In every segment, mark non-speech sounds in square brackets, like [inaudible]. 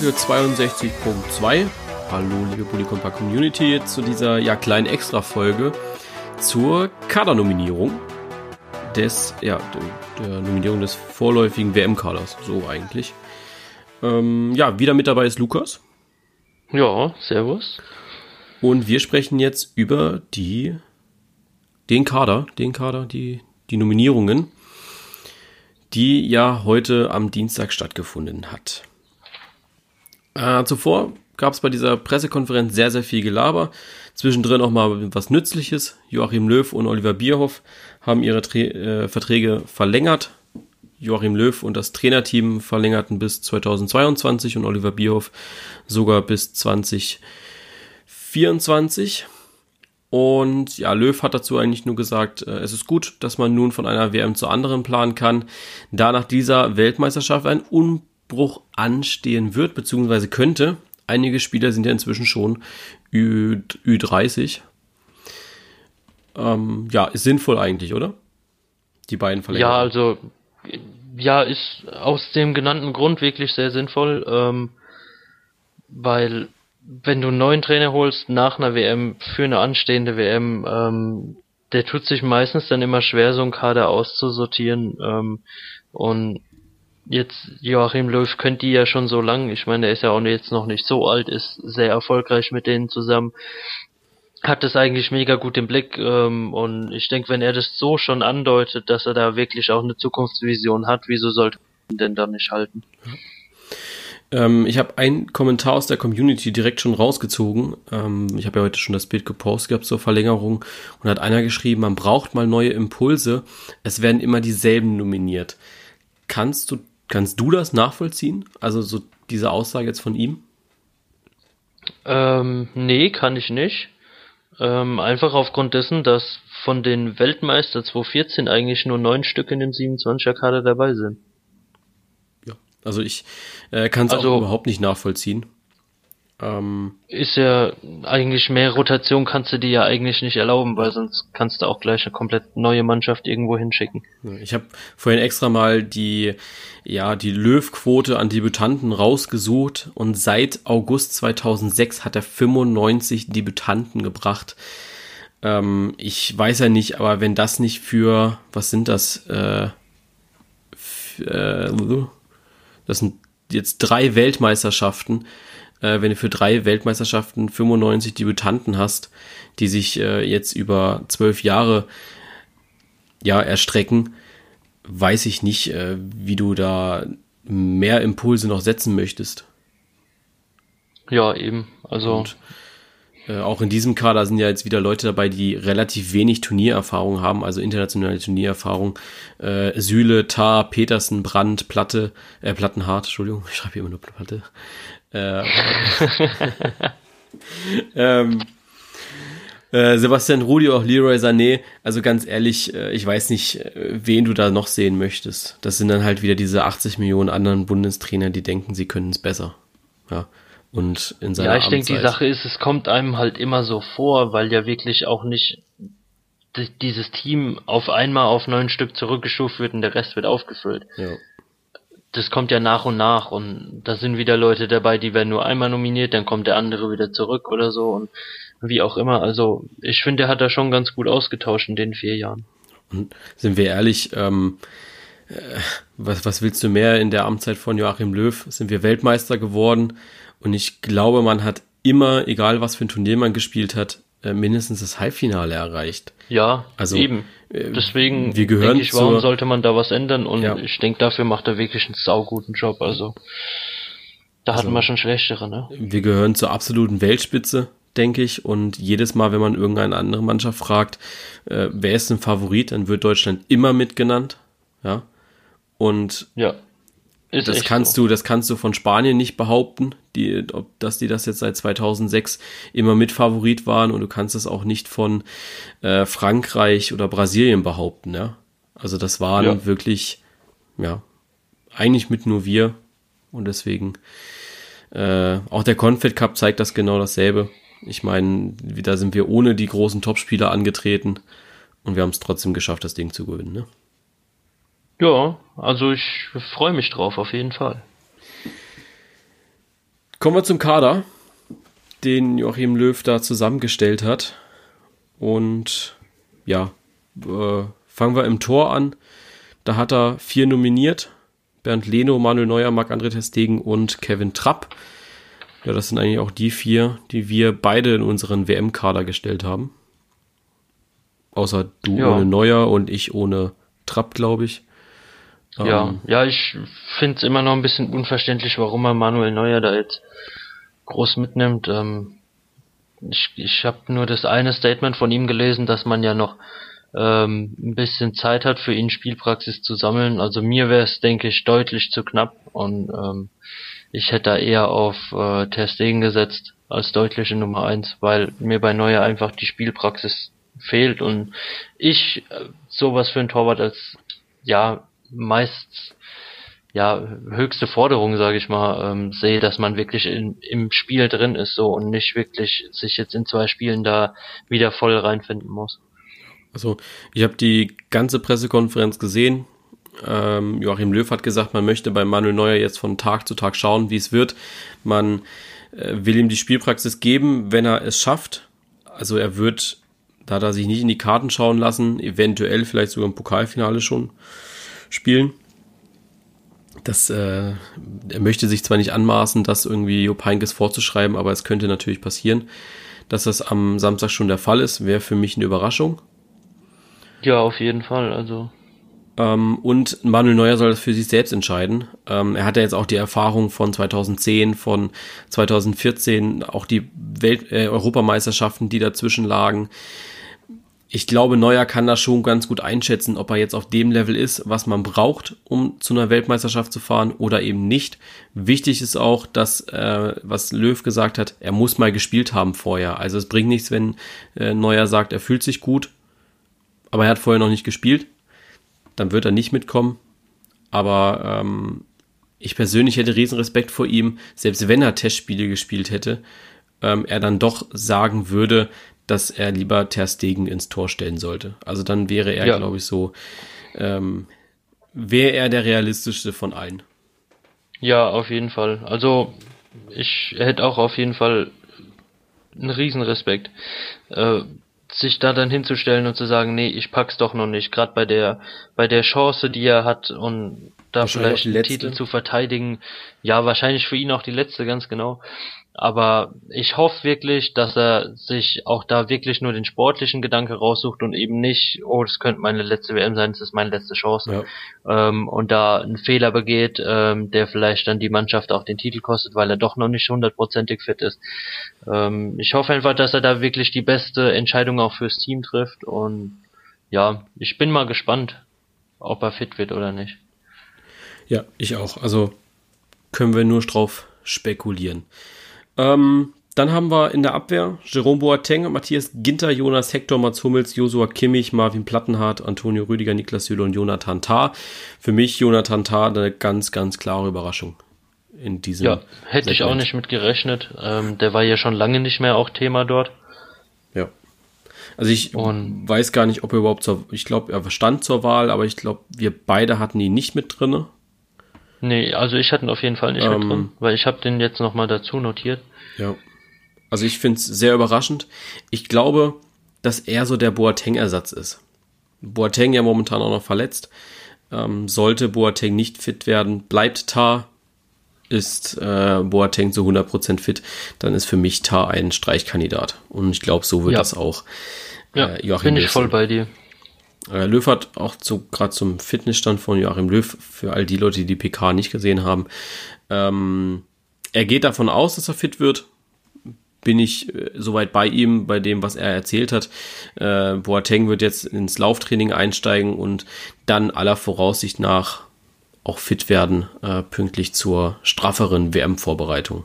Folge 62.2. Hallo, liebe Polycompa Community, zu dieser ja kleinen Extra-Folge zur Kadernominierung des, ja, der, der Nominierung des vorläufigen WM-Kaders. So eigentlich. Ähm, ja, wieder mit dabei ist Lukas. Ja, servus. Und wir sprechen jetzt über die, den Kader, den Kader, die, die Nominierungen, die ja heute am Dienstag stattgefunden hat. Äh, zuvor gab es bei dieser Pressekonferenz sehr, sehr viel Gelaber. Zwischendrin auch mal was Nützliches. Joachim Löw und Oliver Bierhoff haben ihre Tra äh, Verträge verlängert. Joachim Löw und das Trainerteam verlängerten bis 2022 und Oliver Bierhoff sogar bis 2024. Und ja, Löw hat dazu eigentlich nur gesagt, äh, es ist gut, dass man nun von einer WM zur anderen planen kann, da nach dieser Weltmeisterschaft ein Umbruch anstehen wird, beziehungsweise könnte. Einige Spieler sind ja inzwischen schon Ü, Ü30. Ähm, ja, ist sinnvoll eigentlich, oder? Die beiden Verlängerungen. Ja, also ja, ist aus dem genannten Grund wirklich sehr sinnvoll, ähm, weil wenn du einen neuen Trainer holst nach einer WM für eine anstehende WM, ähm, der tut sich meistens dann immer schwer, so einen Kader auszusortieren. Ähm, und jetzt Joachim Löw kennt die ja schon so lang. Ich meine, er ist ja auch jetzt noch nicht so alt, ist sehr erfolgreich mit denen zusammen hat das eigentlich mega gut im Blick ähm, und ich denke, wenn er das so schon andeutet, dass er da wirklich auch eine Zukunftsvision hat, wieso sollte man denn da nicht halten? Ähm, ich habe einen Kommentar aus der Community direkt schon rausgezogen. Ähm, ich habe ja heute schon das Bild gepostet gehabt zur Verlängerung und hat einer geschrieben, man braucht mal neue Impulse. Es werden immer dieselben nominiert. Kannst du, kannst du das nachvollziehen? Also so diese Aussage jetzt von ihm? Ähm, nee, kann ich nicht. Ähm, einfach aufgrund dessen, dass von den Weltmeister 2014 eigentlich nur neun Stück in dem 27er Kader dabei sind. Ja, also ich äh, kann es also, auch überhaupt nicht nachvollziehen. Ähm, ist ja eigentlich mehr Rotation kannst du dir ja eigentlich nicht erlauben, weil sonst kannst du auch gleich eine komplett neue Mannschaft irgendwo hinschicken. Ich habe vorhin extra mal die ja die Löw-Quote an Debütanten rausgesucht und seit August 2006 hat er 95 Debütanten gebracht. Ähm, ich weiß ja nicht, aber wenn das nicht für was sind das? Äh, äh, das sind jetzt drei Weltmeisterschaften äh, wenn du für drei Weltmeisterschaften 95 Debütanten hast, die sich äh, jetzt über zwölf Jahre ja erstrecken, weiß ich nicht, äh, wie du da mehr Impulse noch setzen möchtest. Ja, eben. Also Und, äh, auch in diesem Kader sind ja jetzt wieder Leute dabei, die relativ wenig Turniererfahrung haben, also internationale Turniererfahrung. Äh, Süle, Tar, Petersen, Brandt, Platte, äh, Plattenhart, Entschuldigung, [laughs] ich schreibe hier immer nur Platte. Äh, [laughs] ähm, äh, Sebastian Rudi, auch Leroy Sané. Also ganz ehrlich, äh, ich weiß nicht, äh, wen du da noch sehen möchtest. Das sind dann halt wieder diese 80 Millionen anderen Bundestrainer, die denken, sie können es besser. Ja. Und in seiner Ja, ich denke, die Sache ist, es kommt einem halt immer so vor, weil ja wirklich auch nicht dieses Team auf einmal auf neun Stück zurückgestuft wird und der Rest wird aufgefüllt. Ja das kommt ja nach und nach und da sind wieder Leute dabei, die werden nur einmal nominiert, dann kommt der andere wieder zurück oder so und wie auch immer. Also ich finde, der hat da schon ganz gut ausgetauscht in den vier Jahren. Und sind wir ehrlich, ähm, äh, was, was willst du mehr in der Amtszeit von Joachim Löw? Sind wir Weltmeister geworden und ich glaube, man hat immer, egal was für ein Turnier man gespielt hat, mindestens das Halbfinale erreicht. Ja, also eben. Äh, Deswegen wir gehören denke ich, warum zur, sollte man da was ändern? Und ja. ich denke, dafür macht er wirklich einen sauguten Job. Also da hatten also, wir schon schlechtere, ne? Wir gehören zur absoluten Weltspitze, denke ich. Und jedes Mal, wenn man irgendeine andere Mannschaft fragt, äh, wer ist ein Favorit, dann wird Deutschland immer mitgenannt. Ja. Und ja. Ist das kannst so. du, das kannst du von Spanien nicht behaupten, die, ob, dass die das jetzt seit 2006 immer mit Favorit waren und du kannst es auch nicht von äh, Frankreich oder Brasilien behaupten, ja. Also das waren ja. wirklich, ja, eigentlich mit nur wir und deswegen äh, auch der Confed Cup zeigt das genau dasselbe. Ich meine, da sind wir ohne die großen Topspieler angetreten und wir haben es trotzdem geschafft, das Ding zu gewinnen, ne? Ja, also ich freue mich drauf, auf jeden Fall. Kommen wir zum Kader, den Joachim Löw da zusammengestellt hat. Und ja, äh, fangen wir im Tor an. Da hat er vier nominiert. Bernd Leno, Manuel Neuer, Marc-André Testegen und Kevin Trapp. Ja, das sind eigentlich auch die vier, die wir beide in unseren WM-Kader gestellt haben. Außer du ja. ohne Neuer und ich ohne Trapp, glaube ich. Ja, ähm, ja, ich finde es immer noch ein bisschen unverständlich, warum man Manuel Neuer da jetzt groß mitnimmt. Ähm, ich ich habe nur das eine Statement von ihm gelesen, dass man ja noch ähm, ein bisschen Zeit hat für ihn Spielpraxis zu sammeln. Also mir wäre es, denke ich, deutlich zu knapp und ähm, ich hätte da eher auf äh, Ter Stegen gesetzt als deutliche Nummer eins, weil mir bei Neuer einfach die Spielpraxis fehlt und ich äh, sowas für ein Torwart als ja meist ja höchste Forderung, sage ich mal, ähm, sehe, dass man wirklich in, im Spiel drin ist so und nicht wirklich sich jetzt in zwei Spielen da wieder voll reinfinden muss. Also ich habe die ganze Pressekonferenz gesehen. Ähm, Joachim Löw hat gesagt, man möchte bei Manuel Neuer jetzt von Tag zu Tag schauen, wie es wird. Man äh, will ihm die Spielpraxis geben, wenn er es schafft. Also er wird, da hat er sich nicht in die Karten schauen lassen, eventuell vielleicht sogar im Pokalfinale schon spielen. Das, äh, er möchte sich zwar nicht anmaßen, das irgendwie Jupp Heynckes vorzuschreiben, aber es könnte natürlich passieren. Dass das am Samstag schon der Fall ist, wäre für mich eine Überraschung. Ja, auf jeden Fall. Also ähm, und Manuel Neuer soll das für sich selbst entscheiden. Ähm, er hat ja jetzt auch die Erfahrung von 2010, von 2014, auch die Welt äh, Europameisterschaften, die dazwischen lagen ich glaube, Neuer kann das schon ganz gut einschätzen, ob er jetzt auf dem Level ist, was man braucht, um zu einer Weltmeisterschaft zu fahren oder eben nicht. Wichtig ist auch, dass, äh, was Löw gesagt hat, er muss mal gespielt haben vorher. Also es bringt nichts, wenn äh, Neuer sagt, er fühlt sich gut, aber er hat vorher noch nicht gespielt. Dann wird er nicht mitkommen. Aber ähm, ich persönlich hätte riesen Respekt vor ihm, selbst wenn er Testspiele gespielt hätte, ähm, er dann doch sagen würde, dass er lieber Ter Stegen ins Tor stellen sollte. Also dann wäre er, ja. glaube ich, so, ähm, wäre er der realistischste von allen. Ja, auf jeden Fall. Also ich hätte auch auf jeden Fall einen Riesenrespekt. Äh, sich da dann hinzustellen und zu sagen, nee, ich pack's doch noch nicht, gerade bei der bei der Chance, die er hat und da vielleicht den Titel zu verteidigen, ja, wahrscheinlich für ihn auch die letzte, ganz genau. Aber ich hoffe wirklich, dass er sich auch da wirklich nur den sportlichen Gedanke raussucht und eben nicht, oh, das könnte meine letzte WM sein, das ist meine letzte Chance. Ja. Ähm, und da einen Fehler begeht, ähm, der vielleicht dann die Mannschaft auch den Titel kostet, weil er doch noch nicht hundertprozentig fit ist. Ähm, ich hoffe einfach, dass er da wirklich die beste Entscheidung auch fürs Team trifft. Und ja, ich bin mal gespannt, ob er fit wird oder nicht. Ja, ich auch. Also können wir nur drauf spekulieren. Ähm, dann haben wir in der Abwehr Jerome Boateng, Matthias Ginter, Jonas Hector, Mats Hummels, Josua Kimmich, Marvin Plattenhardt, Antonio Rüdiger, Niklas Süle und Jonathan Tah. Für mich Jonathan Tah eine ganz, ganz klare Überraschung in diesem Ja, hätte Segment. ich auch nicht mit gerechnet. Ähm, der war ja schon lange nicht mehr auch Thema dort. Ja. Also ich und weiß gar nicht, ob er überhaupt zur, ich glaube, er stand zur Wahl, aber ich glaube, wir beide hatten ihn nicht mit drinne. Nee, also ich hatte ihn auf jeden Fall nicht ähm, mit drin, weil ich habe den jetzt nochmal dazu notiert. Ja. Also ich finde es sehr überraschend. Ich glaube, dass er so der Boateng-Ersatz ist. Boateng ja momentan auch noch verletzt. Ähm, sollte Boateng nicht fit werden, bleibt Tar. Ist äh, Boateng zu 100% fit, dann ist für mich Tar ein Streichkandidat. Und ich glaube, so wird ja. das auch. Äh, ja, Joachim bin ich voll bei dir. Äh, Löw hat auch zu, gerade zum Fitnessstand von Joachim Löw, für all die Leute, die die PK nicht gesehen haben, ähm, er geht davon aus, dass er fit wird. Bin ich äh, soweit bei ihm, bei dem, was er erzählt hat. Äh, Boateng wird jetzt ins Lauftraining einsteigen und dann aller Voraussicht nach auch fit werden, äh, pünktlich zur strafferen WM-Vorbereitung.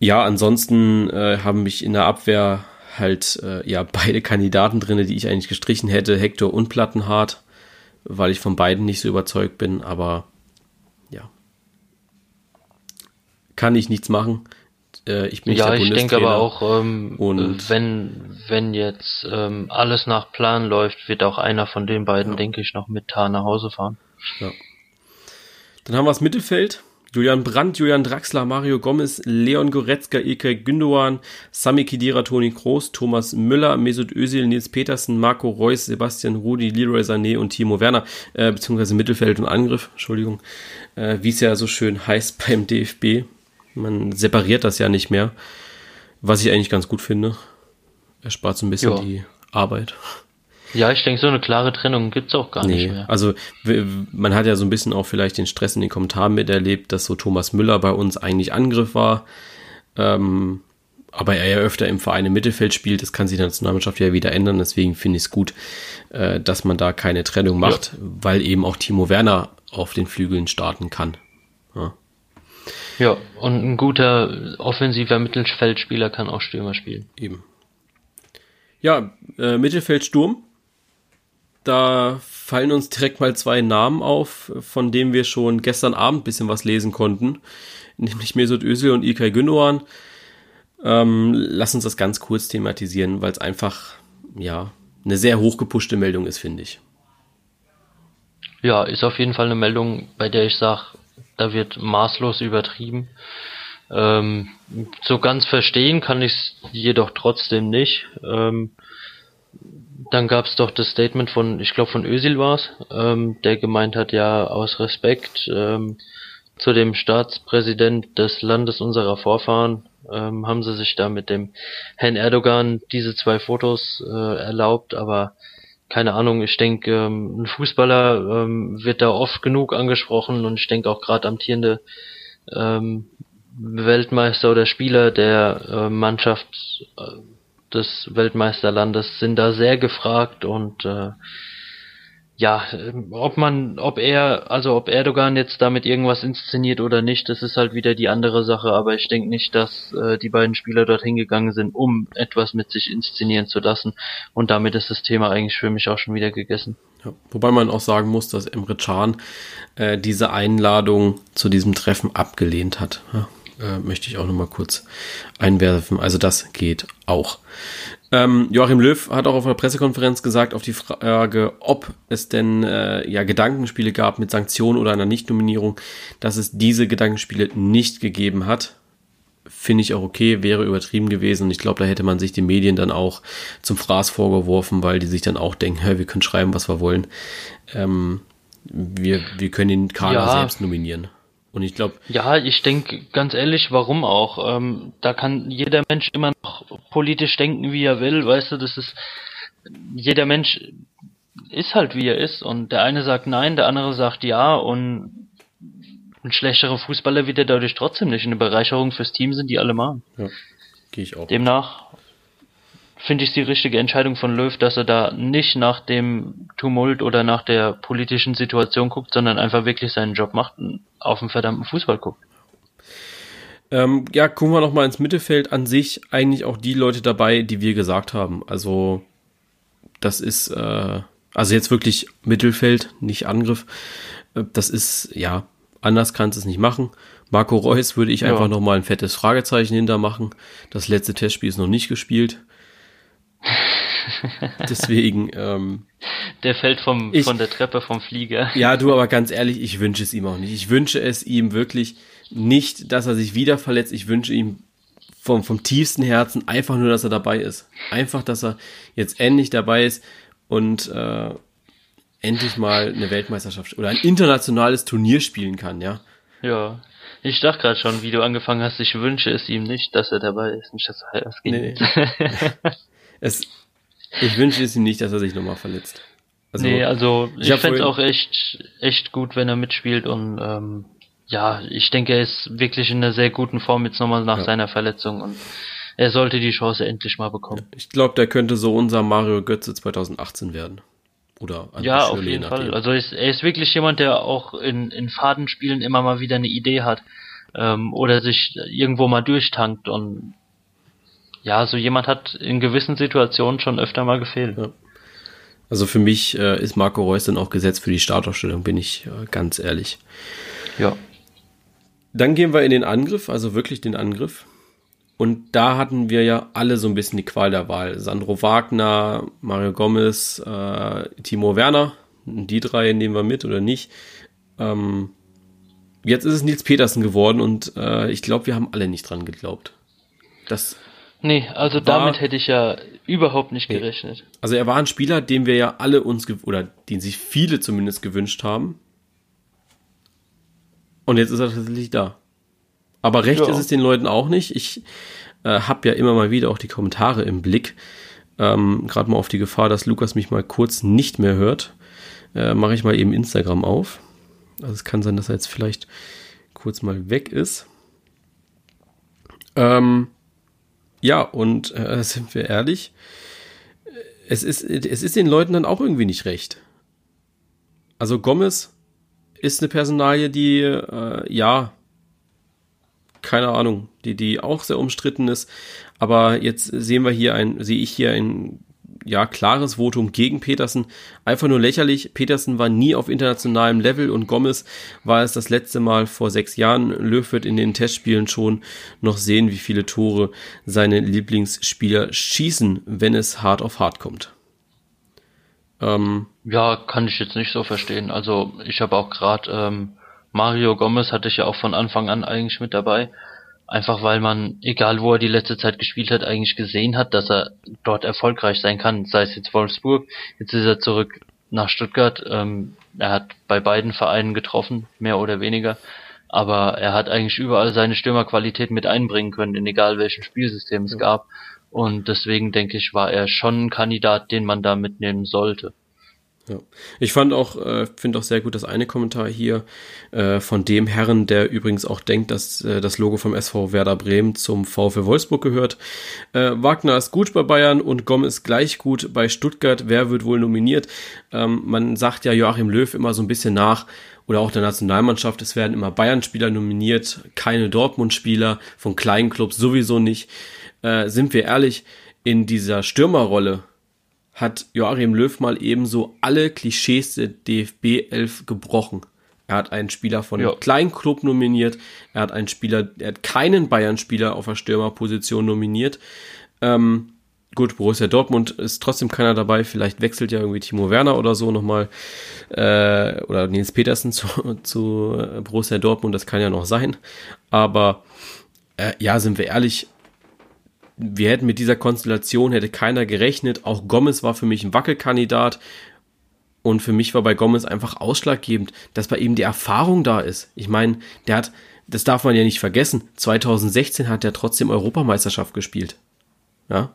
Ja, ansonsten äh, haben mich in der Abwehr halt äh, ja [laughs] beide Kandidaten drin, die ich eigentlich gestrichen hätte, Hector und Plattenhardt, weil ich von beiden nicht so überzeugt bin, aber ja. Kann ich nichts machen. Äh, ich bin ja, ich denke aber auch, ähm, und wenn, wenn jetzt ähm, alles nach Plan läuft, wird auch einer von den beiden, ja. denke ich, noch mit Tar nach Hause fahren. Ja. Dann haben wir das Mittelfeld. Julian Brandt, Julian Draxler, Mario Gomez, Leon Goretzka, Ilkay Gündoğan, Sami Khedira, Toni Kroos, Thomas Müller, Mesut Özil, Nils Petersen, Marco Reus, Sebastian Rudi, Leroy Sané und Timo Werner, äh, beziehungsweise Mittelfeld und Angriff, Entschuldigung, äh, wie es ja so schön heißt [laughs] beim DFB. Man separiert das ja nicht mehr, was ich eigentlich ganz gut finde. Er spart so ein bisschen jo. die Arbeit. Ja, ich denke, so eine klare Trennung gibt's auch gar nee, nicht mehr. Also man hat ja so ein bisschen auch vielleicht den Stress in den Kommentaren miterlebt, dass so Thomas Müller bei uns eigentlich Angriff war. Ähm, aber er ja öfter im Verein im Mittelfeld spielt, das kann sich in der Nationalmannschaft ja wieder ändern. Deswegen finde ich es gut, äh, dass man da keine Trennung macht, ja. weil eben auch Timo Werner auf den Flügeln starten kann. Ja. ja, und ein guter offensiver Mittelfeldspieler kann auch Stürmer spielen. Eben. Ja, äh, Mittelfeldsturm da fallen uns direkt mal zwei Namen auf, von denen wir schon gestern Abend bisschen was lesen konnten, nämlich Mesut Özil und Ilkay Gündoğan. Ähm, lass uns das ganz kurz thematisieren, weil es einfach ja eine sehr hochgepushte Meldung ist, finde ich. Ja, ist auf jeden Fall eine Meldung, bei der ich sage, da wird maßlos übertrieben. Ähm, so ganz verstehen kann ich es jedoch trotzdem nicht. Ähm, dann gab es doch das Statement von, ich glaube von Özil war's, ähm, der gemeint hat, ja, aus Respekt ähm, zu dem Staatspräsident des Landes unserer Vorfahren ähm, haben sie sich da mit dem Herrn Erdogan diese zwei Fotos äh, erlaubt, aber keine Ahnung, ich denke, ähm, ein Fußballer ähm, wird da oft genug angesprochen und ich denke auch gerade amtierende ähm, Weltmeister oder Spieler der äh, Mannschaft äh, des Weltmeisterlandes sind da sehr gefragt und äh, ja, ob man, ob er, also ob Erdogan jetzt damit irgendwas inszeniert oder nicht, das ist halt wieder die andere Sache, aber ich denke nicht, dass äh, die beiden Spieler dorthin gegangen sind, um etwas mit sich inszenieren zu lassen und damit ist das Thema eigentlich für mich auch schon wieder gegessen. Ja, wobei man auch sagen muss, dass Emre Can äh, diese Einladung zu diesem Treffen abgelehnt hat. Ja äh, möchte ich auch noch mal kurz einwerfen. Also das geht auch. Ähm, Joachim Löw hat auch auf einer Pressekonferenz gesagt, auf die Frage, ob es denn äh, ja Gedankenspiele gab mit Sanktionen oder einer Nichtnominierung, dass es diese Gedankenspiele nicht gegeben hat. Finde ich auch okay, wäre übertrieben gewesen. Und ich glaube, da hätte man sich die Medien dann auch zum Fraß vorgeworfen, weil die sich dann auch denken, wir können schreiben, was wir wollen. Ähm, wir, wir können den Kader ja. selbst nominieren. Und ich glaube. Ja, ich denke ganz ehrlich, warum auch? Ähm, da kann jeder Mensch immer noch politisch denken, wie er will, weißt du, das ist. Jeder Mensch ist halt wie er ist und der eine sagt nein, der andere sagt ja und ein schlechterer Fußballer wird er dadurch trotzdem nicht. Eine Bereicherung fürs Team sind die alle machen. Ja, gehe ich auch. Demnach finde ich die richtige Entscheidung von Löw, dass er da nicht nach dem Tumult oder nach der politischen Situation guckt, sondern einfach wirklich seinen Job macht und auf den verdammten Fußball guckt. Ähm, ja, gucken wir noch mal ins Mittelfeld. An sich eigentlich auch die Leute dabei, die wir gesagt haben. Also das ist äh, also jetzt wirklich Mittelfeld, nicht Angriff. Äh, das ist ja anders kannst du es nicht machen. Marco Reus würde ich ja. einfach noch mal ein fettes Fragezeichen hintermachen. Das letzte Testspiel ist noch nicht gespielt. [laughs] Deswegen. Ähm, der fällt vom, ich, von der Treppe vom Flieger. Ja, du, aber ganz ehrlich, ich wünsche es ihm auch nicht. Ich wünsche es ihm wirklich nicht, dass er sich wieder verletzt. Ich wünsche ihm vom, vom tiefsten Herzen einfach nur, dass er dabei ist. Einfach, dass er jetzt endlich dabei ist und äh, endlich mal eine Weltmeisterschaft oder ein internationales Turnier spielen kann, ja. Ja. Ich dachte gerade schon, wie du angefangen hast, ich wünsche es ihm nicht, dass er dabei ist. Nicht, dass er das geht. Nee, nee. [laughs] es, ich wünsche es ihm nicht, dass er sich nochmal verletzt. Also, nee, also ich, ich fände es auch echt, echt gut, wenn er mitspielt und ähm, ja, ich denke, er ist wirklich in einer sehr guten Form jetzt nochmal nach ja. seiner Verletzung und er sollte die Chance endlich mal bekommen. Ich glaube, der könnte so unser Mario Götze 2018 werden. Oder ja, auf jeden Fall. Also ist, er ist wirklich jemand, der auch in, in Fadenspielen immer mal wieder eine Idee hat ähm, oder sich irgendwo mal durchtankt und ja, so jemand hat in gewissen Situationen schon öfter mal gefehlt. Ja. Also für mich äh, ist Marco Reus dann auch gesetzt für die Startaufstellung, bin ich äh, ganz ehrlich. Ja. Dann gehen wir in den Angriff, also wirklich den Angriff. Und da hatten wir ja alle so ein bisschen die Qual der Wahl. Sandro Wagner, Mario Gomez, äh, Timo Werner. Die drei nehmen wir mit oder nicht. Ähm, jetzt ist es Nils Petersen geworden und äh, ich glaube, wir haben alle nicht dran geglaubt. Das nee, also war, damit hätte ich ja überhaupt nicht nee. gerechnet. Also er war ein Spieler, den wir ja alle uns oder den sich viele zumindest gewünscht haben. Und jetzt ist er tatsächlich da. Aber recht ja. ist es den Leuten auch nicht. Ich äh, habe ja immer mal wieder auch die Kommentare im Blick. Ähm, Gerade mal auf die Gefahr, dass Lukas mich mal kurz nicht mehr hört, äh, mache ich mal eben Instagram auf. Also es kann sein, dass er jetzt vielleicht kurz mal weg ist. Ähm, ja, und äh, sind wir ehrlich, es ist, es ist den Leuten dann auch irgendwie nicht recht. Also Gomez ist eine Personalie, die, äh, ja, keine Ahnung, die, die auch sehr umstritten ist. Aber jetzt sehen wir hier ein, sehe ich hier ein ja, klares Votum gegen Petersen. Einfach nur lächerlich. Petersen war nie auf internationalem Level und Gomez war es das letzte Mal vor sechs Jahren. Löw wird in den Testspielen schon noch sehen, wie viele Tore seine Lieblingsspieler schießen, wenn es hart auf hart kommt. Ähm, ja, kann ich jetzt nicht so verstehen. Also ich habe auch gerade ähm, Mario Gomez hatte ich ja auch von Anfang an eigentlich mit dabei. Einfach weil man, egal wo er die letzte Zeit gespielt hat, eigentlich gesehen hat, dass er dort erfolgreich sein kann. Sei es jetzt Wolfsburg, jetzt ist er zurück nach Stuttgart. Ähm, er hat bei beiden Vereinen getroffen, mehr oder weniger. Aber er hat eigentlich überall seine Stürmerqualität mit einbringen können, in egal welchem Spielsystem es ja. gab. Und deswegen denke ich, war er schon ein Kandidat, den man da mitnehmen sollte. Ja. Ich fand auch, äh, finde auch sehr gut das eine Kommentar hier äh, von dem Herren, der übrigens auch denkt, dass äh, das Logo vom SV Werder Bremen zum VfL Wolfsburg gehört. Äh, Wagner ist gut bei Bayern und Gomm ist gleich gut bei Stuttgart. Wer wird wohl nominiert? Ähm, man sagt ja Joachim Löw immer so ein bisschen nach oder auch der Nationalmannschaft, es werden immer Bayern-Spieler nominiert, keine Dortmund-Spieler, von kleinen Clubs sowieso nicht. Äh, sind wir ehrlich, in dieser Stürmerrolle hat Joachim Löw mal ebenso alle Klischees der DFB 11 gebrochen. Er hat einen Spieler von einem kleinen Club nominiert. Er hat einen Spieler, er hat keinen Bayern-Spieler auf der Stürmerposition nominiert. Ähm, gut, Borussia Dortmund ist trotzdem keiner dabei. Vielleicht wechselt ja irgendwie Timo Werner oder so nochmal. Äh, oder Nils Petersen [laughs] zu, zu Borussia Dortmund. Das kann ja noch sein. Aber äh, ja, sind wir ehrlich, wir hätten mit dieser Konstellation hätte keiner gerechnet. Auch Gomez war für mich ein Wackelkandidat. Und für mich war bei Gomez einfach ausschlaggebend, dass bei ihm die Erfahrung da ist. Ich meine, der hat, das darf man ja nicht vergessen, 2016 hat er trotzdem Europameisterschaft gespielt. Ja,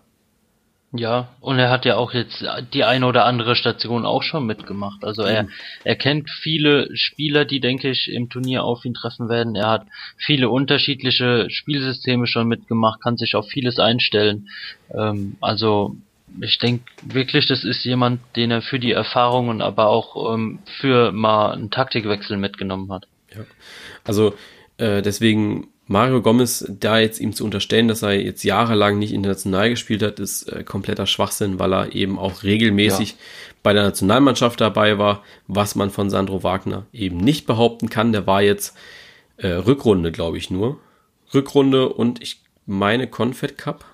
ja, und er hat ja auch jetzt die eine oder andere Station auch schon mitgemacht. Also er, mhm. er kennt viele Spieler, die, denke ich, im Turnier auf ihn treffen werden. Er hat viele unterschiedliche Spielsysteme schon mitgemacht, kann sich auf vieles einstellen. Ähm, also ich denke wirklich, das ist jemand, den er für die Erfahrung und aber auch ähm, für mal einen Taktikwechsel mitgenommen hat. Ja. Also äh, deswegen Mario Gomez da jetzt ihm zu unterstellen, dass er jetzt jahrelang nicht international gespielt hat, ist äh, kompletter Schwachsinn, weil er eben auch regelmäßig ja. bei der Nationalmannschaft dabei war, was man von Sandro Wagner eben nicht behaupten kann. Der war jetzt äh, Rückrunde, glaube ich, nur. Rückrunde und ich meine Confed Cup.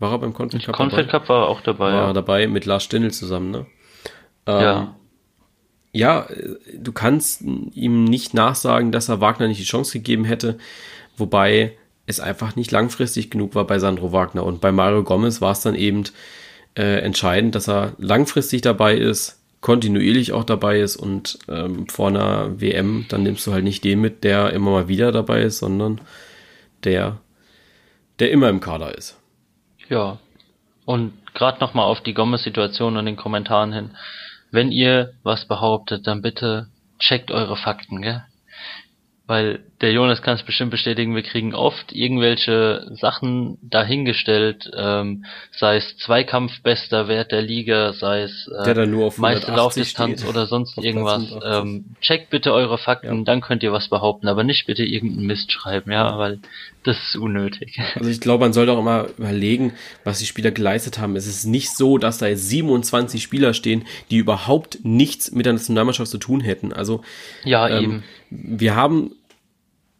War er beim Confed Cup? Confed Cup war er auch dabei. War ja. dabei mit Lars Stindl zusammen, ne? Ähm, ja ja, du kannst ihm nicht nachsagen, dass er Wagner nicht die Chance gegeben hätte wobei es einfach nicht langfristig genug war bei Sandro Wagner. Und bei Mario Gomez war es dann eben äh, entscheidend, dass er langfristig dabei ist, kontinuierlich auch dabei ist und ähm, vor einer WM, dann nimmst du halt nicht den mit, der immer mal wieder dabei ist, sondern der, der immer im Kader ist. Ja. Und gerade nochmal auf die Gomez-Situation und den Kommentaren hin. Wenn ihr was behauptet, dann bitte checkt eure Fakten, gell? weil der Jonas kann es bestimmt bestätigen, wir kriegen oft irgendwelche Sachen dahingestellt, ähm, sei es Zweikampfbester Wert der Liga, sei es äh, der nur auf meiste Laufdistanz steht. oder sonst irgendwas. Ähm, checkt bitte eure Fakten, ja. dann könnt ihr was behaupten, aber nicht bitte irgendeinen Mist schreiben, ja, weil das ist unnötig. [laughs] Also ich glaube, man sollte auch immer überlegen, was die Spieler geleistet haben. Es ist nicht so, dass da jetzt 27 Spieler stehen, die überhaupt nichts mit der Nationalmannschaft zu tun hätten. Also ja, ähm, eben. Wir haben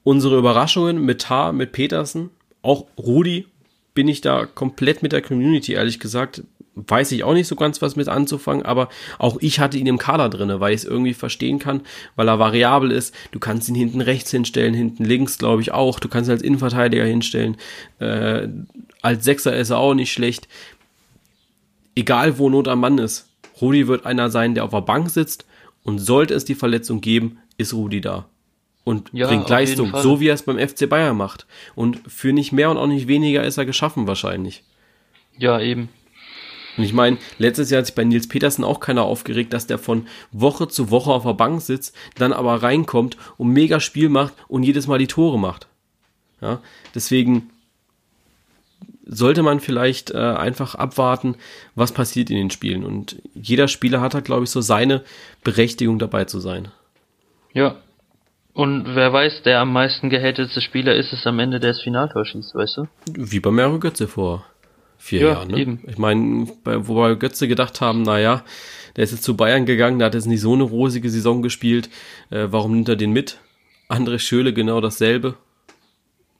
unsere Überraschungen mit Tar, mit Petersen, auch Rudi bin ich da komplett mit der Community, ehrlich gesagt. weiß ich auch nicht so ganz was mit anzufangen, aber auch ich hatte ihn im Kader drinne, weil ich es irgendwie verstehen kann, weil er variabel ist. Du kannst ihn hinten rechts hinstellen, hinten links glaube ich auch. Du kannst ihn als Innenverteidiger hinstellen. Äh, als Sechser ist er auch nicht schlecht. Egal wo Not am Mann ist. Rudi wird einer sein, der auf der Bank sitzt und sollte es die Verletzung geben, ist Rudi da und ja, bringt Leistung, so wie er es beim FC Bayern macht. Und für nicht mehr und auch nicht weniger ist er geschaffen wahrscheinlich. Ja, eben. Und ich meine, letztes Jahr hat sich bei Nils Petersen auch keiner aufgeregt, dass der von Woche zu Woche auf der Bank sitzt, dann aber reinkommt und mega Spiel macht und jedes Mal die Tore macht. Ja, deswegen sollte man vielleicht äh, einfach abwarten, was passiert in den Spielen. Und jeder Spieler hat halt, glaube ich, so seine Berechtigung dabei zu sein. Ja. Und wer weiß, der am meisten gehatete Spieler ist es am Ende, der das Finaltor schießt, weißt du? Wie bei Mero Götze vor vier ja, Jahren. Ne? Eben. Ich meine, wo wir Götze gedacht haben, naja, der ist jetzt zu Bayern gegangen, der hat jetzt nicht so eine rosige Saison gespielt. Äh, warum nimmt er den mit? André Schöle genau dasselbe.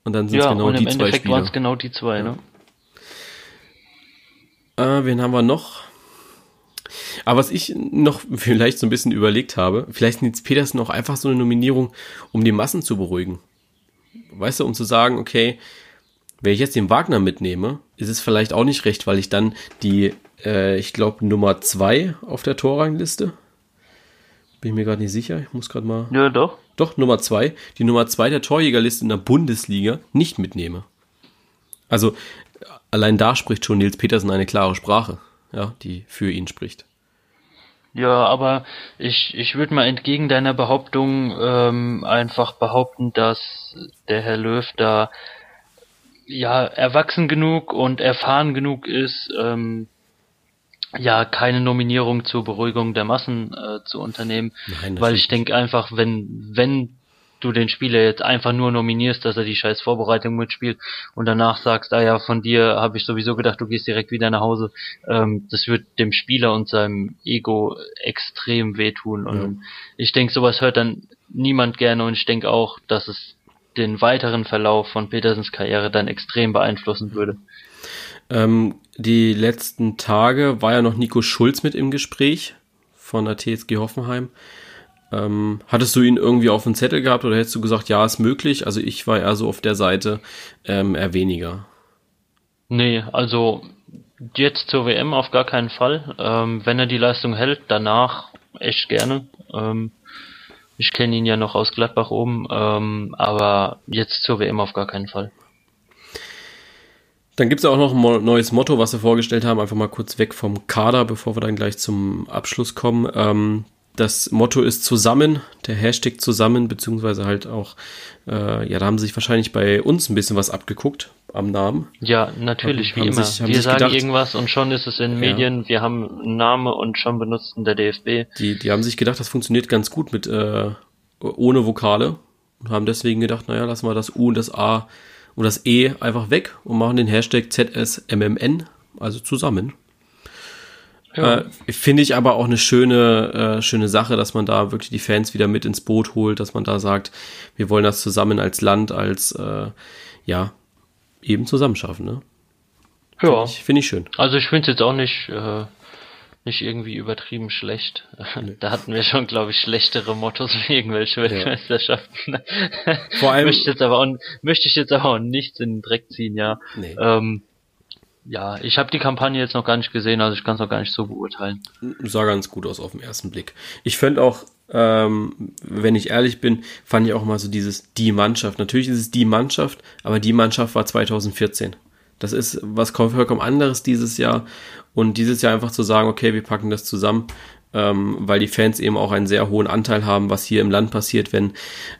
Und dann sind es ja, genau und die im zwei Endeffekt waren es genau die zwei, ja. ne? Äh, wen haben wir noch? Aber was ich noch [laughs] vielleicht so ein bisschen überlegt habe, vielleicht Nils Petersen auch einfach so eine Nominierung, um die Massen zu beruhigen. Weißt du, um zu sagen, okay, wenn ich jetzt den Wagner mitnehme, ist es vielleicht auch nicht recht, weil ich dann die, äh, ich glaube, Nummer zwei auf der Torrangliste, bin ich mir gerade nicht sicher, ich muss gerade mal. Ja, doch. Doch, Nummer zwei, die Nummer zwei der Torjägerliste in der Bundesliga nicht mitnehme. Also, allein da spricht schon Nils Petersen eine klare Sprache, ja, die für ihn spricht. Ja, aber ich, ich würde mal entgegen deiner Behauptung ähm, einfach behaupten, dass der Herr Löw da ja erwachsen genug und erfahren genug ist, ähm, ja keine Nominierung zur Beruhigung der Massen äh, zu unternehmen, Nein, weil ich denke einfach, wenn wenn du den Spieler jetzt einfach nur nominierst, dass er die scheiß Vorbereitung mitspielt und danach sagst, ah ja, von dir habe ich sowieso gedacht, du gehst direkt wieder nach Hause, ähm, das wird dem Spieler und seinem Ego extrem wehtun und ja. ich denke, sowas hört dann niemand gerne und ich denke auch, dass es den weiteren Verlauf von Petersens Karriere dann extrem beeinflussen würde. Ähm, die letzten Tage war ja noch Nico Schulz mit im Gespräch von der TSG Hoffenheim. Ähm, hattest du ihn irgendwie auf dem Zettel gehabt oder hättest du gesagt, ja, ist möglich? Also ich war eher so auf der Seite ähm, eher weniger. Nee, also jetzt zur WM auf gar keinen Fall. Ähm, wenn er die Leistung hält, danach echt gerne. Ähm, ich kenne ihn ja noch aus Gladbach oben, ähm, aber jetzt zur WM auf gar keinen Fall. Dann gibt es auch noch ein neues Motto, was wir vorgestellt haben. Einfach mal kurz weg vom Kader, bevor wir dann gleich zum Abschluss kommen. Ähm, das Motto ist zusammen, der Hashtag zusammen, beziehungsweise halt auch, äh, ja, da haben sie sich wahrscheinlich bei uns ein bisschen was abgeguckt am Namen. Ja, natürlich, haben, wie immer. Sich, wir sagen gedacht, irgendwas und schon ist es in Medien, ja. wir haben einen Namen und schon benutzt der DFB. Die, die haben sich gedacht, das funktioniert ganz gut mit äh, ohne Vokale und haben deswegen gedacht, naja, lassen wir das U und das A und das E einfach weg und machen den Hashtag ZSMMN, also zusammen. Ja. Äh, Finde ich aber auch eine schöne, äh, schöne Sache, dass man da wirklich die Fans wieder mit ins Boot holt, dass man da sagt, wir wollen das zusammen als Land, als äh, ja, eben zusammen schaffen. Ne? Ja. Finde ich, find ich schön. Also ich finde es jetzt auch nicht, äh, nicht irgendwie übertrieben schlecht. Nee. [laughs] Da hatten wir schon, glaube ich, schlechtere Mottos wie irgendwelche Weltmeisterschaften. Vor allem [laughs] möchte ich jetzt aber auch, möchte ich jetzt aber auch nichts in den Dreck ziehen, ja. Nee. Ähm, ja, ich habe die Kampagne jetzt noch gar nicht gesehen, also ich kann es noch gar nicht so beurteilen. Sah ganz gut aus auf den ersten Blick. Ich fände auch, ähm, wenn ich ehrlich bin, fand ich auch mal so dieses die Mannschaft. Natürlich ist es die Mannschaft, aber die Mannschaft war 2014. Das ist was vollkommen anderes dieses Jahr. Und dieses Jahr einfach zu sagen, okay, wir packen das zusammen, ähm, weil die Fans eben auch einen sehr hohen Anteil haben, was hier im Land passiert, wenn,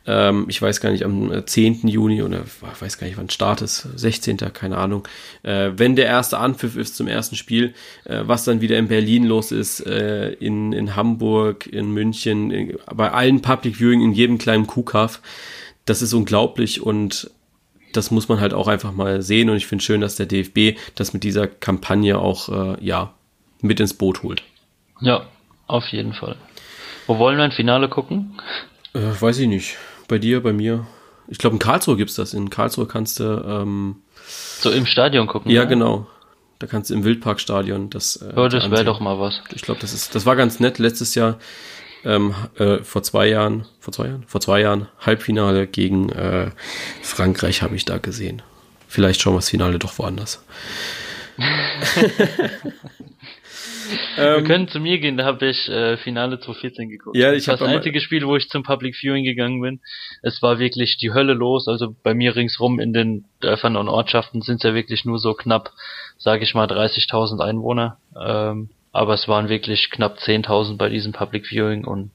ähm, ich weiß gar nicht, am 10. Juni oder ich weiß gar nicht, wann Start ist, 16. keine Ahnung, äh, wenn der erste Anpfiff ist zum ersten Spiel, äh, was dann wieder in Berlin los ist, äh, in, in Hamburg, in München, in, bei allen Public Viewing in jedem kleinen Kuhkaff, das ist unglaublich und das muss man halt auch einfach mal sehen und ich finde schön, dass der DFB das mit dieser Kampagne auch äh, ja mit ins Boot holt. Ja, auf jeden Fall. Wo wollen wir ein Finale gucken? Äh, weiß ich nicht. Bei dir, bei mir. Ich glaube, in Karlsruhe gibt es das. In Karlsruhe kannst du. Ähm, so im Stadion gucken. Ja, ja, genau. Da kannst du im Wildparkstadion das. Äh, ja, das wäre doch mal was. Ich glaube, das ist, das war ganz nett. Letztes Jahr, ähm, äh, vor zwei Jahren, vor zwei Jahren, vor zwei Jahren Halbfinale gegen äh, Frankreich habe ich da gesehen. Vielleicht schauen wir das Finale doch woanders. [laughs] [laughs] wir ähm, können zu mir gehen, da habe ich äh, Finale 2014 geguckt. Ja, ich das das einzige Spiel, wo ich zum Public Viewing gegangen bin. Es war wirklich die Hölle los. Also bei mir ringsrum in den Dörfern und Ortschaften sind es ja wirklich nur so knapp, sage ich mal, 30.000 Einwohner. Ähm, aber es waren wirklich knapp 10.000 bei diesem Public Viewing und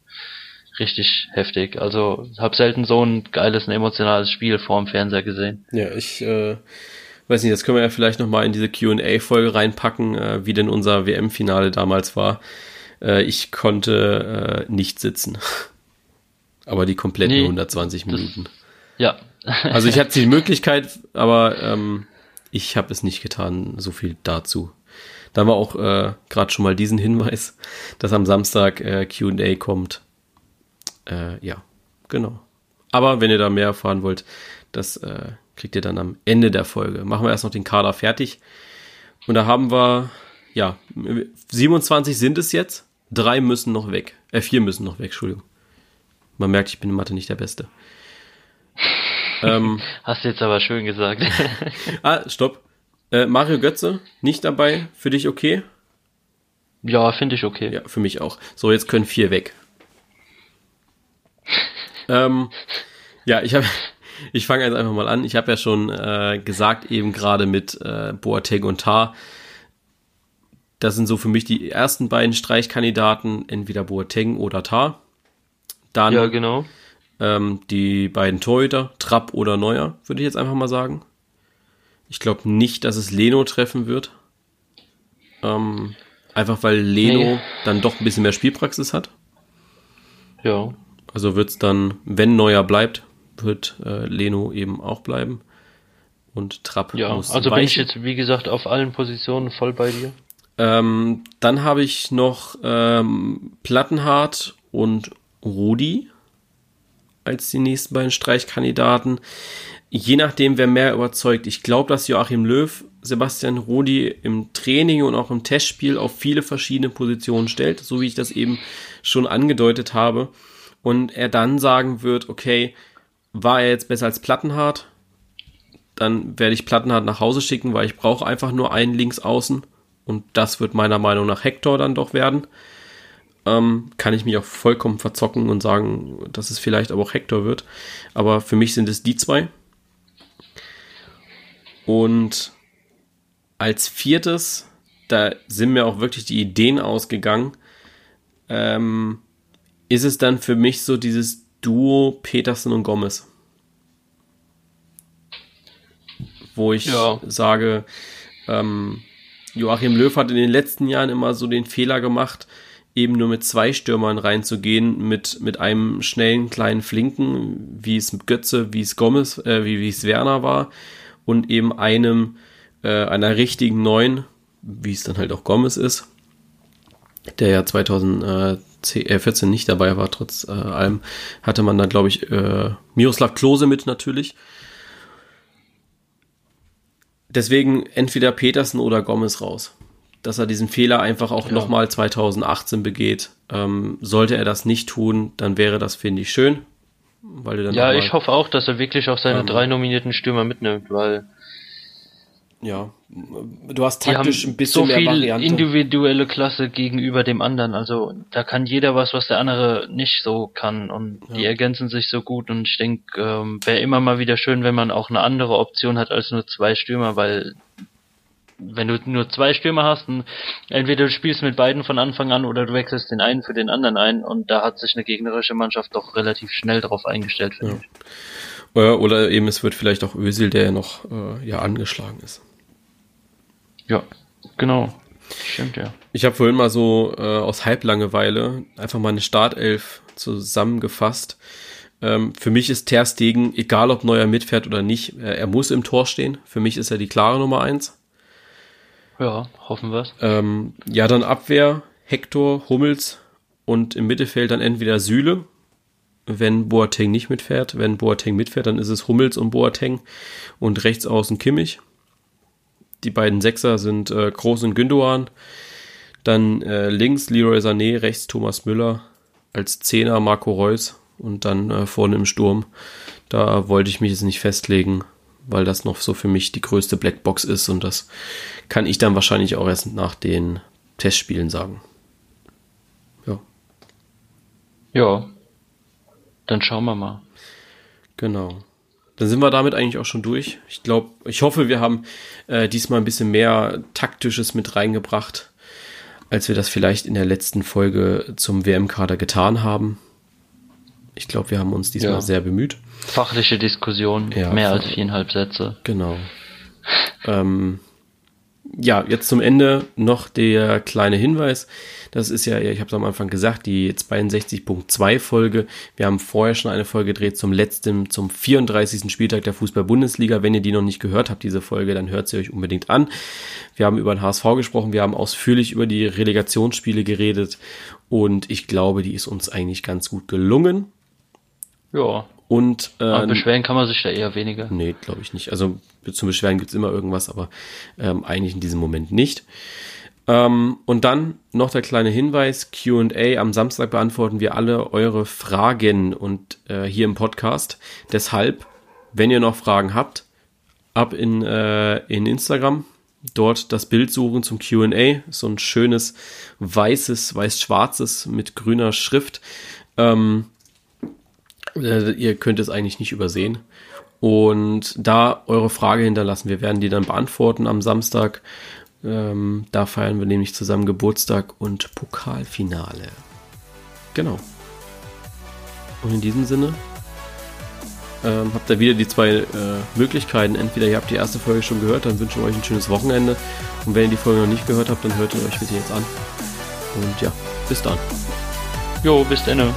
richtig heftig. Also habe selten so ein geiles, ein emotionales Spiel vorm Fernseher gesehen. Ja, ich äh, weiß nicht, das können wir ja vielleicht nochmal in diese QA-Folge reinpacken, äh, wie denn unser WM-Finale damals war. Äh, ich konnte äh, nicht sitzen. [laughs] aber die kompletten nee, 120 Minuten. Das, ja. [laughs] also ich hatte die [laughs] Möglichkeit, aber ähm, ich habe es nicht getan. So viel dazu. Da war auch äh, gerade schon mal diesen Hinweis, dass am Samstag äh, QA kommt. Äh, ja, genau. Aber wenn ihr da mehr erfahren wollt, das äh, kriegt ihr dann am Ende der Folge. Machen wir erst noch den Kader fertig. Und da haben wir, ja, 27 sind es jetzt. Drei müssen noch weg. Äh, vier müssen noch weg, Entschuldigung. Man merkt, ich bin in Mathe nicht der Beste. ähm, [laughs] Hast du jetzt aber schön gesagt. [laughs] ah, stopp. Äh, Mario Götze, nicht dabei. Für dich okay? Ja, finde ich okay. Ja, für mich auch. So, jetzt können vier weg. [laughs] ähm, ja, ich habe ich fange jetzt einfach mal an. Ich habe ja schon äh, gesagt, eben gerade mit äh, Boateng und Tar, das sind so für mich die ersten beiden Streichkandidaten, entweder Boateng oder Tar. Dann ja, genau. ähm, die beiden Torhüter, Trapp oder Neuer, würde ich jetzt einfach mal sagen. Ich glaube nicht, dass es Leno treffen wird. Ähm, einfach weil Leno nee. dann doch ein bisschen mehr Spielpraxis hat. Ja. Also wird es dann, wenn Neuer bleibt, wird äh, Leno eben auch bleiben. Und Trapp ja, muss Also weichen. bin ich jetzt, wie gesagt, auf allen Positionen voll bei dir. Ähm, dann habe ich noch ähm, Plattenhardt und Rudi als die nächsten beiden Streichkandidaten. Je nachdem, wer mehr überzeugt. Ich glaube, dass Joachim Löw Sebastian Rudi im Training und auch im Testspiel auf viele verschiedene Positionen stellt, so wie ich das eben schon angedeutet habe. Und er dann sagen wird, okay, war er jetzt besser als Plattenhardt, dann werde ich Plattenhardt nach Hause schicken, weil ich brauche einfach nur einen Linksaußen und das wird meiner Meinung nach Hector dann doch werden. Ähm, kann ich mich auch vollkommen verzocken und sagen, dass es vielleicht aber auch Hector wird. Aber für mich sind es die zwei. Und als viertes, da sind mir auch wirklich die Ideen ausgegangen, ähm, ist es dann für mich so dieses Duo Peterson und Gomez. Wo ich ja. sage, ähm, Joachim Löw hat in den letzten Jahren immer so den Fehler gemacht, eben nur mit zwei Stürmern reinzugehen, mit, mit einem schnellen kleinen Flinken, wie es Götze, wie es Gomez, äh, wie, wie es Werner war, und eben einem, äh, einer richtigen neuen, wie es dann halt auch Gomez ist, der ja 2000, 14 äh, nicht dabei war, trotz äh, allem, hatte man da, glaube ich, äh, Miroslav Klose mit natürlich. Deswegen entweder Petersen oder Gomez raus. Dass er diesen Fehler einfach auch ja. nochmal 2018 begeht. Ähm, sollte er das nicht tun, dann wäre das, finde ich, schön. Weil dann ja, ich hoffe auch, dass er wirklich auch seine ähm, drei nominierten Stürmer mitnimmt, weil ja, du hast taktisch ein bisschen so mehr viel Variante. individuelle Klasse gegenüber dem anderen. Also da kann jeder was, was der andere nicht so kann und ja. die ergänzen sich so gut und ich denke, ähm, wäre immer mal wieder schön, wenn man auch eine andere Option hat als nur zwei Stürmer, weil wenn du nur zwei Stürmer hast, entweder du spielst mit beiden von Anfang an oder du wechselst den einen für den anderen ein und da hat sich eine gegnerische Mannschaft doch relativ schnell darauf eingestellt, finde ja. ich. Oder eben es wird vielleicht auch Ösil, der noch äh, ja angeschlagen ist. Ja, genau. Stimmt, ja. Ich habe vorhin mal so äh, aus Halblangeweile einfach mal eine Startelf zusammengefasst. Ähm, für mich ist Ter Stegen, egal ob Neuer mitfährt oder nicht, äh, er muss im Tor stehen. Für mich ist er die klare Nummer eins. Ja, hoffen wir's. Ähm, ja, dann Abwehr, Hector, Hummels und im Mittelfeld dann entweder Süle, wenn Boateng nicht mitfährt. Wenn Boateng mitfährt, dann ist es Hummels und Boateng und rechts außen Kimmich Die beiden Sechser sind äh, Groß und Gündogan. Dann äh, links Leroy Sané, rechts Thomas Müller. Als Zehner Marco Reus und dann äh, vorne im Sturm. Da wollte ich mich jetzt nicht festlegen, weil das noch so für mich die größte Blackbox ist und das kann ich dann wahrscheinlich auch erst nach den Testspielen sagen. Ja. Ja. Dann schauen wir mal. Genau. Dann sind wir damit eigentlich auch schon durch. Ich glaube, ich hoffe, wir haben äh, diesmal ein bisschen mehr Taktisches mit reingebracht, als wir das vielleicht in der letzten Folge zum WM-Kader getan haben. Ich glaube, wir haben uns diesmal ja. sehr bemüht. Fachliche Diskussion, ja, mehr als viereinhalb Sätze. Genau. [laughs] ähm, ja, jetzt zum Ende noch der kleine Hinweis. Das ist ja, ich habe es am Anfang gesagt, die 62.2 Folge. Wir haben vorher schon eine Folge gedreht zum letzten, zum 34. Spieltag der Fußball-Bundesliga. Wenn ihr die noch nicht gehört habt, diese Folge, dann hört sie euch unbedingt an. Wir haben über den HSV gesprochen, wir haben ausführlich über die Relegationsspiele geredet und ich glaube, die ist uns eigentlich ganz gut gelungen. Ja. Und äh, aber beschweren kann man sich da eher weniger. Nee, glaube ich nicht. Also zum Beschweren gibt's immer irgendwas, aber ähm, eigentlich in diesem Moment nicht. Ähm, und dann noch der kleine Hinweis: QA. Am Samstag beantworten wir alle eure Fragen und äh, hier im Podcast. Deshalb, wenn ihr noch Fragen habt, ab in, äh, in Instagram. Dort das Bild suchen zum QA. So ein schönes weißes, weiß-schwarzes mit grüner Schrift. Ähm, äh, ihr könnt es eigentlich nicht übersehen. Und da eure Frage hinterlassen, wir werden die dann beantworten am Samstag. Ähm, da feiern wir nämlich zusammen Geburtstag und Pokalfinale. Genau. Und in diesem Sinne ähm, habt ihr wieder die zwei äh, Möglichkeiten. Entweder ihr habt die erste Folge schon gehört, dann wünsche ich euch ein schönes Wochenende. Und wenn ihr die Folge noch nicht gehört habt, dann hört ihr euch bitte jetzt an. Und ja, bis dann. Jo, bis dann.